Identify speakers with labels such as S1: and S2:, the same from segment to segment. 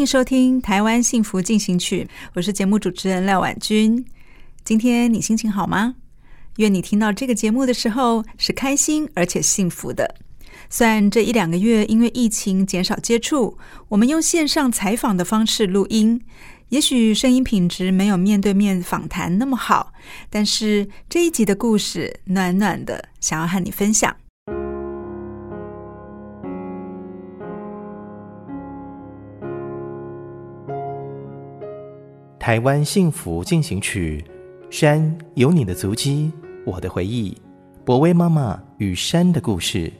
S1: 欢迎收听《台湾幸福进行曲》，我是节目主持人廖婉君。今天你心情好吗？愿你听到这个节目的时候是开心而且幸福的。虽然这一两个月因为疫情减少接触，我们用线上采访的方式录音，也许声音品质没有面对面访谈那么好，但是这一集的故事暖暖的，想要和你分享。
S2: 台湾幸福进行曲，山有你的足迹，我的回忆，博威妈妈与山的故事。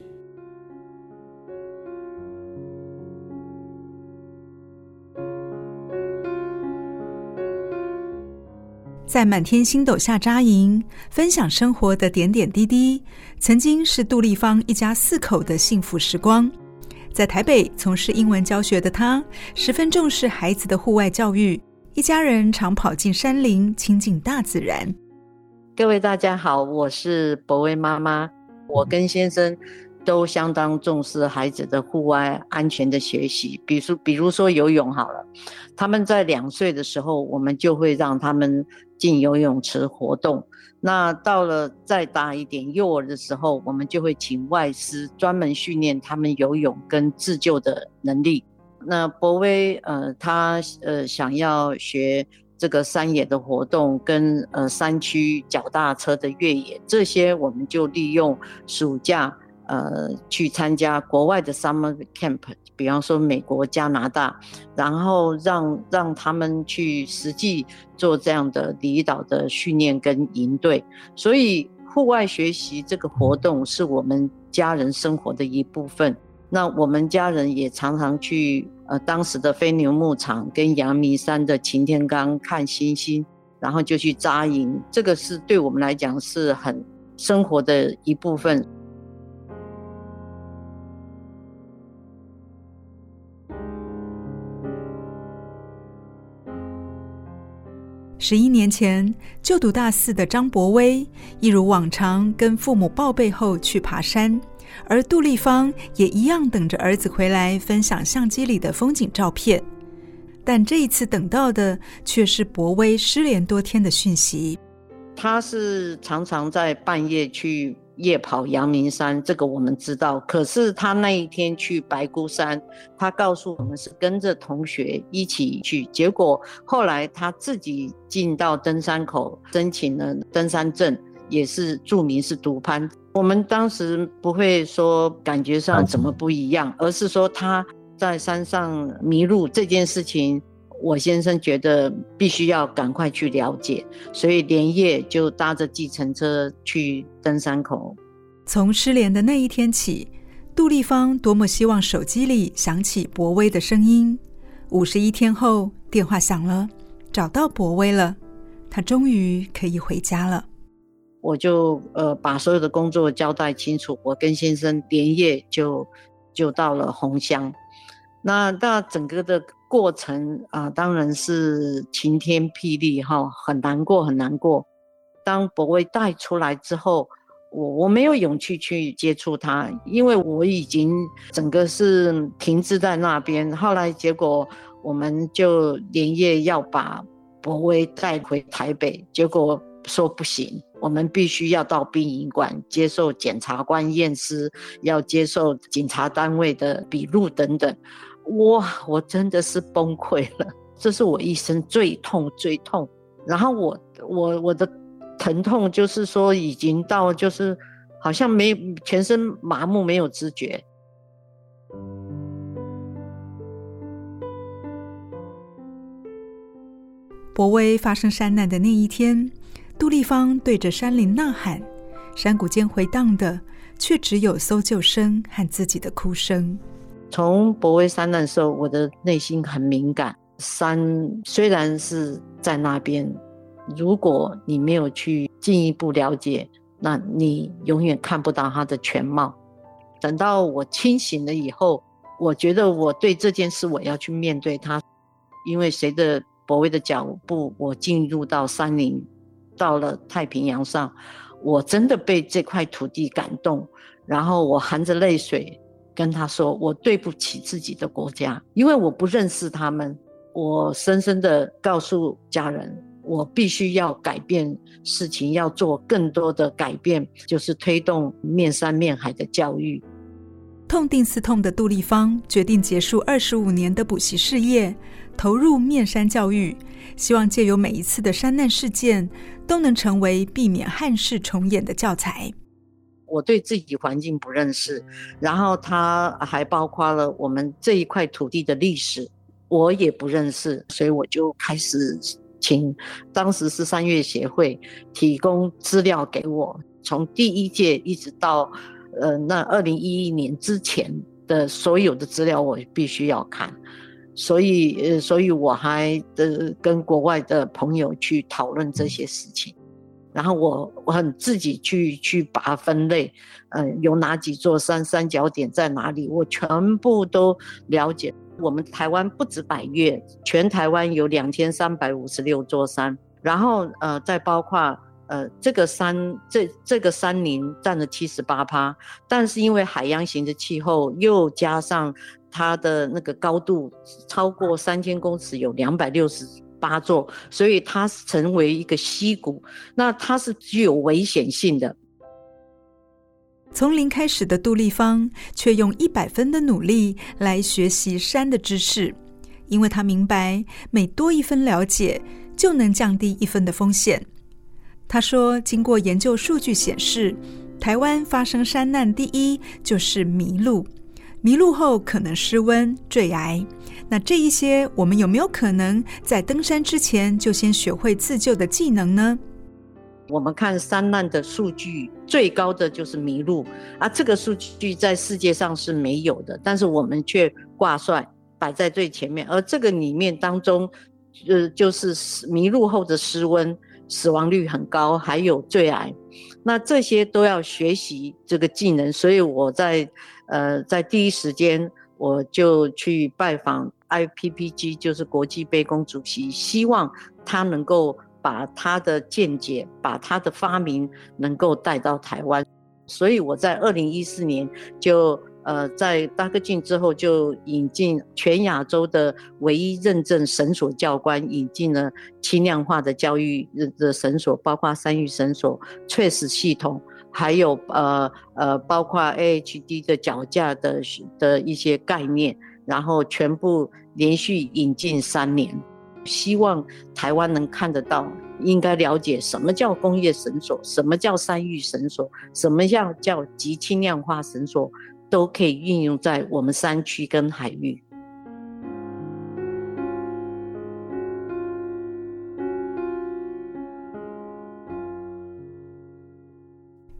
S1: 在满天星斗下扎营，分享生活的点点滴滴，曾经是杜丽芳一家四口的幸福时光。在台北从事英文教学的她，十分重视孩子的户外教育。一家人常跑进山林，亲近大自然。
S3: 各位大家好，我是博威妈妈。我跟先生都相当重视孩子的户外安全的学习，比如，比如说游泳好了。他们在两岁的时候，我们就会让他们进游泳池活动。那到了再大一点，幼儿的时候，我们就会请外师专门训练他们游泳跟自救的能力。那博威，呃，他呃想要学这个山野的活动，跟呃山区脚踏车的越野，这些我们就利用暑假，呃，去参加国外的 summer camp，比方说美国、加拿大，然后让让他们去实际做这样的离岛的训练跟营队，所以户外学习这个活动是我们家人生活的一部分。那我们家人也常常去呃当时的飞牛牧场跟阳明山的擎天岗看星星，然后就去扎营，这个是对我们来讲是很生活的一部分。
S1: 十一年前就读大四的张博威，一如往常跟父母报备后去爬山。而杜丽芳也一样等着儿子回来分享相机里的风景照片，但这一次等到的却是博威失联多天的讯息。
S3: 他是常常在半夜去夜跑阳明山，这个我们知道。可是他那一天去白姑山，他告诉我们是跟着同学一起去，结果后来他自己进到登山口申请了登山证，也是注明是独攀。我们当时不会说感觉上怎么不一样，而是说他在山上迷路这件事情，我先生觉得必须要赶快去了解，所以连夜就搭着计程车去登山口。
S1: 从失联的那一天起，杜丽芳多么希望手机里响起博威的声音。五十一天后，电话响了，找到博威了，他终于可以回家了。
S3: 我就呃把所有的工作交代清楚，我跟先生连夜就就到了红乡。那那整个的过程啊，当然是晴天霹雳哈，很难过很难过。当博威带出来之后，我我没有勇气去接触他，因为我已经整个是停滞在那边。后来结果我们就连夜要把博威带回台北，结果说不行。我们必须要到殡仪馆接受检察官验尸，要接受警察单位的笔录等等。哇，我真的是崩溃了。这是我一生最痛最痛。然后我我我的疼痛就是说已经到就是好像没全身麻木没有知觉。
S1: 博威发生山难的那一天，杜丽芳对着山林呐喊，山谷间回荡的却只有搜救声和自己的哭声。
S3: 从博威山的时候，我的内心很敏感。山虽然是在那边，如果你没有去进一步了解，那你永远看不到它的全貌。等到我清醒了以后，我觉得我对这件事我要去面对它，因为随着。博威的脚步，我进入到山林，到了太平洋上，我真的被这块土地感动，然后我含着泪水跟他说：“我对不起自己的国家，因为我不认识他们。”我深深的告诉家人，我必须要改变事情，要做更多的改变，就是推动面山面海的教育。
S1: 痛定思痛的杜丽芳决定结束二十五年的补习事业。投入面山教育，希望借由每一次的山难事件，都能成为避免憾事重演的教材。
S3: 我对自己环境不认识，然后它还包括了我们这一块土地的历史，我也不认识，所以我就开始请当时是三月协会提供资料给我，从第一届一直到呃那二零一一年之前的所有的资料，我必须要看。所以，呃，所以我还的跟国外的朋友去讨论这些事情，然后我我很自己去去把它分类，嗯、呃，有哪几座山，三角点在哪里，我全部都了解。我们台湾不止百岳，全台湾有两千三百五十六座山，然后呃，再包括呃这个山，这这个山林占了七十八趴，但是因为海洋型的气候，又加上。它的那个高度超过三千公尺，有两百六十八座，所以它成为一个溪谷。那它是具有危险性的。
S1: 从零开始的杜丽芳，却用一百分的努力来学习山的知识，因为她明白，每多一分了解，就能降低一分的风险。他说，经过研究数据显示，台湾发生山难第一就是迷路。迷路后可能失温、坠崖，那这一些我们有没有可能在登山之前就先学会自救的技能呢？
S3: 我们看山难的数据最高的就是迷路啊，这个数据在世界上是没有的，但是我们却挂帅摆在最前面，而这个里面当中，呃，就是迷路后的失温，死亡率很高，还有坠崖，那这些都要学习这个技能，所以我在。呃，在第一时间我就去拜访 IPPG，就是国际杯弓主席，希望他能够把他的见解、把他的发明能够带到台湾。所以我在二零一四年就呃在大跃进之后就引进全亚洲的唯一认证绳索教官，引进了轻量化的教育的绳索，包括山域绳索、确实系统。还有呃呃，包括 AHD 的脚架的的一些概念，然后全部连续引进三年，希望台湾能看得到，应该了解什么叫工业绳索，什么叫山域绳索，什么样叫极轻量化绳索，都可以运用在我们山区跟海域。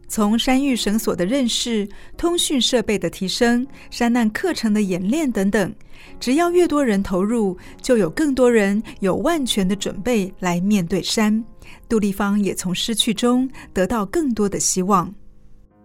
S1: 从山域绳索的认识、通讯设备的提升、山难课程的演练等等，只要越多人投入，就有更多人有万全的准备来面对山。杜丽芳也从失去中得到更多的希望。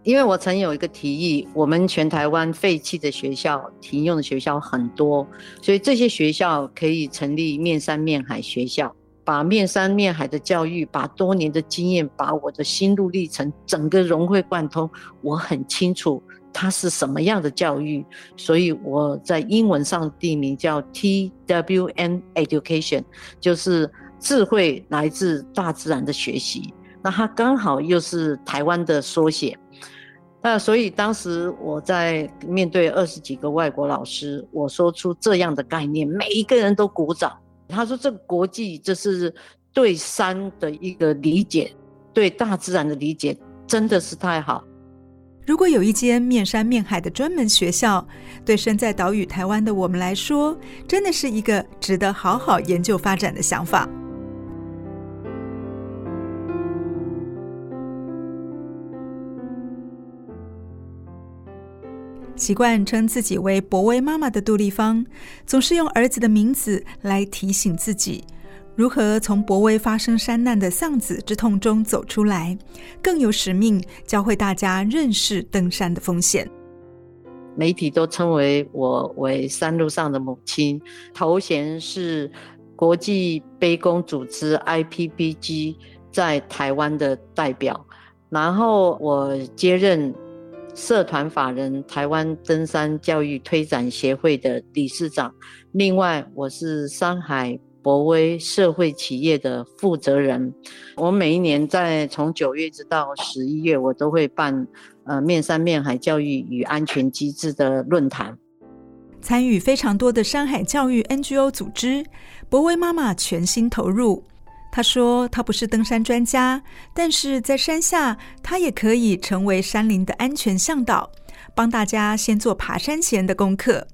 S3: 因为我曾有一个提议，我们全台湾废弃的学校、停用的学校很多，所以这些学校可以成立面山面海学校。把面山面海的教育，把多年的经验，把我的心路历程整个融会贯通。我很清楚它是什么样的教育，所以我在英文上 地名叫 TWN Education，就是智慧来自大自然的学习。那它刚好又是台湾的缩写。那所以当时我在面对二十几个外国老师，我说出这样的概念，每一个人都鼓掌。他说这个国际这是对山的一个理解，对大自然的理解真的是太好。
S1: 如果有一间面山面海的专门学校，对身在岛屿台湾的我们来说，真的是一个值得好好研究发展的想法。习惯称自己为博威妈妈的杜丽芳，总是用儿子的名字来提醒自己。如何从博威发生山难的丧子之痛中走出来，更有使命教会大家认识登山的风险。
S3: 媒体都称为我为山路上的母亲，头衔是国际卑躬组织 IPBG 在台湾的代表，然后我接任社团法人台湾登山教育推展协会的理事长，另外我是山海。博威社会企业的负责人，我每一年在从九月直到十一月，我都会办呃面山面海教育与安全机制的论坛，
S1: 参与非常多的山海教育 NGO 组织。博威妈妈全心投入。他说：“他不是登山专家，但是在山下，他也可以成为山林的安全向导，帮大家先做爬山前的功课。”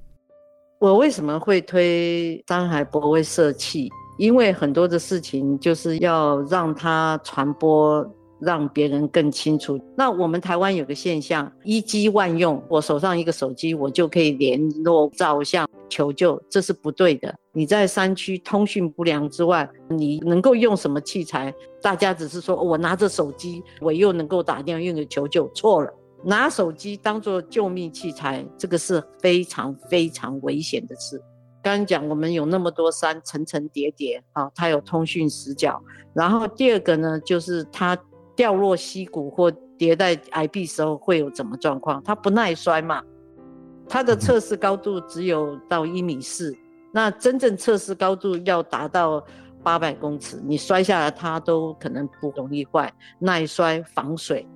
S3: 我为什么会推山海博威社企？因为很多的事情就是要让它传播，让别人更清楚。那我们台湾有个现象，一机万用，我手上一个手机，我就可以联络、照相、求救，这是不对的。你在山区通讯不良之外，你能够用什么器材？大家只是说我拿着手机，我又能够打电话用个求救，错了。拿手机当做救命器材，这个是非常非常危险的事。刚刚讲我们有那么多山层层叠叠啊，它有通讯死角。然后第二个呢，就是它掉落溪谷或跌在崖壁时候会有怎么状况？它不耐摔嘛？它的测试高度只有到一米四，那真正测试高度要达到八百公尺，你摔下来它都可能不容易坏，耐摔防水。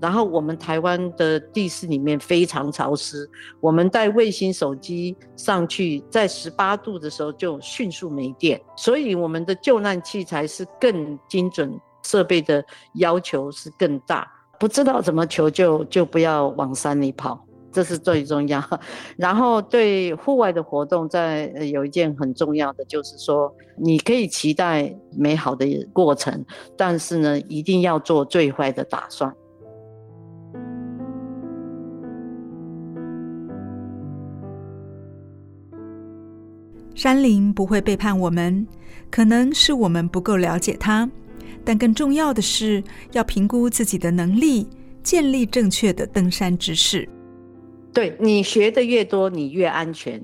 S3: 然后我们台湾的地势里面非常潮湿，我们带卫星手机上去，在十八度的时候就迅速没电，所以我们的救难器材是更精准，设备的要求是更大。不知道怎么求救，就不要往山里跑，这是最重要。然后对户外的活动，在有一件很重要的，就是说你可以期待美好的过程，但是呢，一定要做最坏的打算。
S1: 山林不会背叛我们，可能是我们不够了解它，但更重要的是要评估自己的能力，建立正确的登山知识。
S3: 对，你学的越多，你越安全。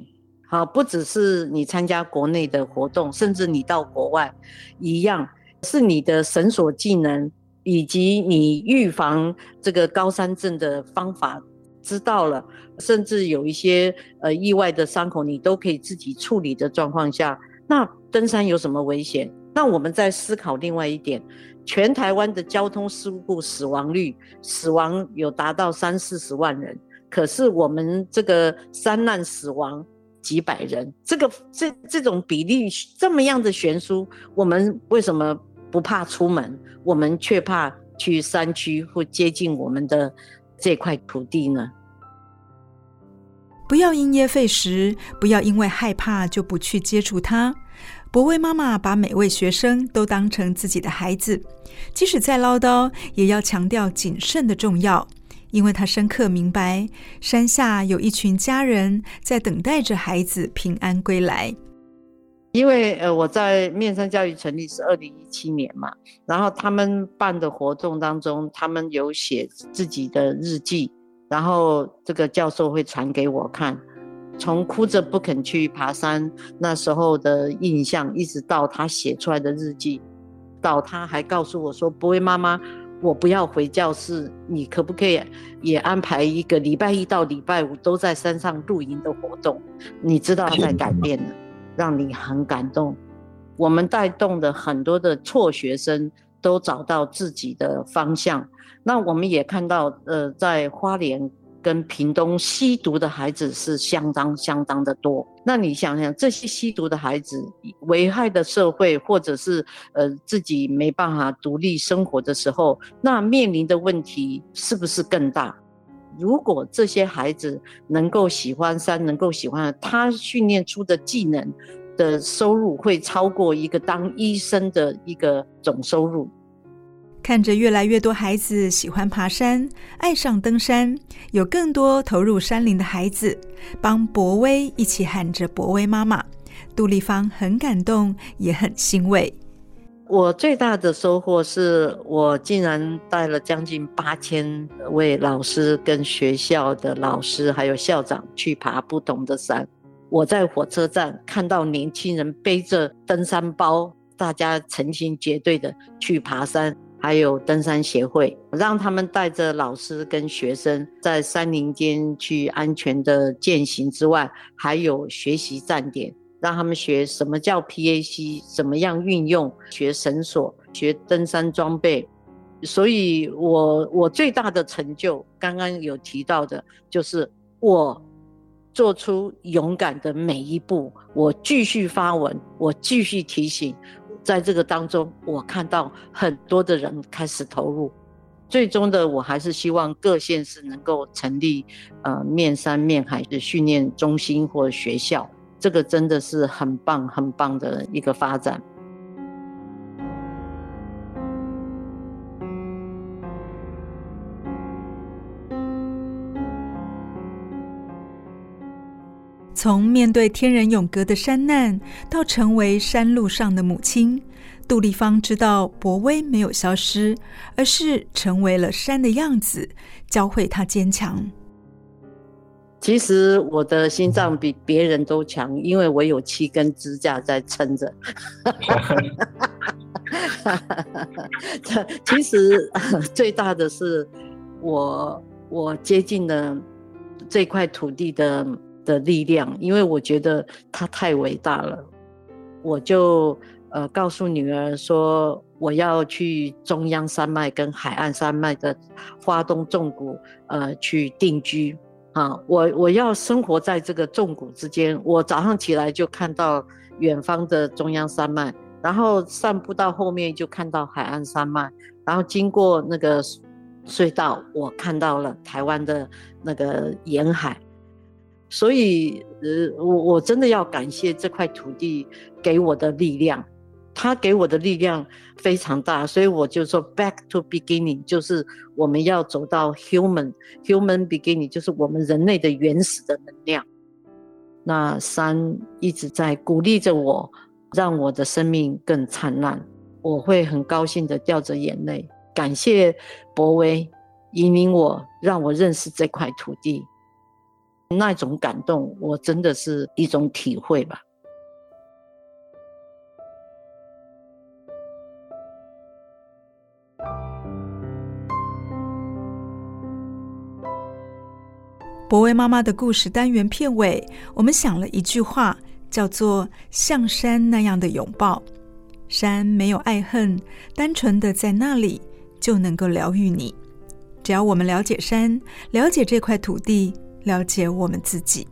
S3: 好，不只是你参加国内的活动，甚至你到国外一样，是你的绳索技能以及你预防这个高山症的方法。知道了，甚至有一些呃意外的伤口，你都可以自己处理的状况下，那登山有什么危险？那我们在思考另外一点，全台湾的交通事故死亡率，死亡有达到三四十万人，可是我们这个山难死亡几百人，这个这这种比例这么样的悬殊，我们为什么不怕出门？我们却怕去山区或接近我们的这块土地呢？
S1: 不要因噎废食，不要因为害怕就不去接触它。博威妈妈把每位学生都当成自己的孩子，即使再唠叨，也要强调谨慎的重要，因为她深刻明白，山下有一群家人在等待着孩子平安归来。
S3: 因为呃，我在面山教育成立是二零一七年嘛，然后他们办的活动当中，他们有写自己的日记。然后这个教授会传给我看，从哭着不肯去爬山那时候的印象，一直到他写出来的日记，到他还告诉我说：“博威妈妈，我不要回教室，你可不可以也安排一个礼拜一到礼拜五都在山上露营的活动？你知道他在改变了，让你很感动。我们带动的很多的辍学生都找到自己的方向。”那我们也看到，呃，在花莲跟屏东吸毒的孩子是相当相当的多。那你想想，这些吸毒的孩子危害的社会，或者是呃自己没办法独立生活的时候，那面临的问题是不是更大？如果这些孩子能够喜欢山，能够喜欢，他训练出的技能的收入会超过一个当医生的一个总收入。
S1: 看着越来越多孩子喜欢爬山，爱上登山，有更多投入山林的孩子，帮博威一起喊着“博威妈妈”，杜丽芳很感动，也很欣慰。
S3: 我最大的收获是我竟然带了将近八千位老师跟学校的老师还有校长去爬不同的山。我在火车站看到年轻人背着登山包，大家成群结队的去爬山，还有登山协会让他们带着老师跟学生在山林间去安全的践行之外，还有学习站点。让他们学什么叫 PAC，怎么样运用，学绳索，学登山装备。所以我我最大的成就，刚刚有提到的，就是我做出勇敢的每一步。我继续发文，我继续提醒，在这个当中，我看到很多的人开始投入。最终的，我还是希望各县市能够成立呃面山面海的训练中心或学校。这个真的是很棒很棒的一个发展。
S1: 从面对天人永隔的山难，到成为山路上的母亲，杜丽芳知道博威没有消失，而是成为了山的样子，教会她坚强。
S3: 其实我的心脏比别人都强，因为我有七根支架在撑着。其实最大的是我，我接近了这块土地的的力量，因为我觉得它太伟大了。我就呃告诉女儿说，我要去中央山脉跟海岸山脉的花东纵谷呃去定居。啊，我我要生活在这个纵谷之间。我早上起来就看到远方的中央山脉，然后散步到后面就看到海岸山脉，然后经过那个隧道，我看到了台湾的那个沿海。所以，呃，我我真的要感谢这块土地给我的力量。它给我的力量非常大，所以我就说 back to beginning，就是我们要走到 human human beginning，就是我们人类的原始的能量。那山一直在鼓励着我，让我的生命更灿烂。我会很高兴的掉着眼泪，感谢博威引领我，让我认识这块土地。那种感动，我真的是一种体会吧。
S1: 博威妈妈的故事单元片尾，我们想了一句话，叫做“像山那样的拥抱”。山没有爱恨，单纯的在那里就能够疗愈你。只要我们了解山，了解这块土地，了解我们自己。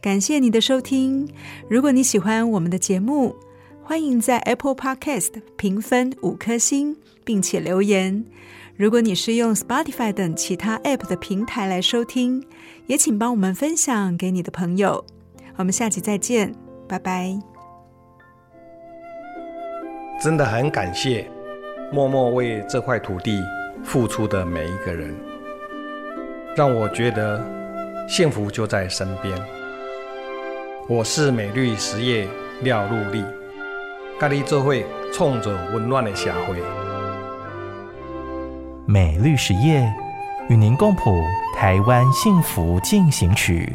S1: 感谢你的收听。如果你喜欢我们的节目，欢迎在 Apple Podcast 评分五颗星，并且留言。如果你是用 Spotify 等其他 App 的平台来收听，也请帮我们分享给你的朋友。我们下期再见，拜拜。
S4: 真的很感谢默默为这块土地付出的每一个人，让我觉得幸福就在身边。我是美绿实业廖禄立。咖喱做伙创造温暖的社会。
S2: 美绿实业与您共谱台湾幸福进行曲。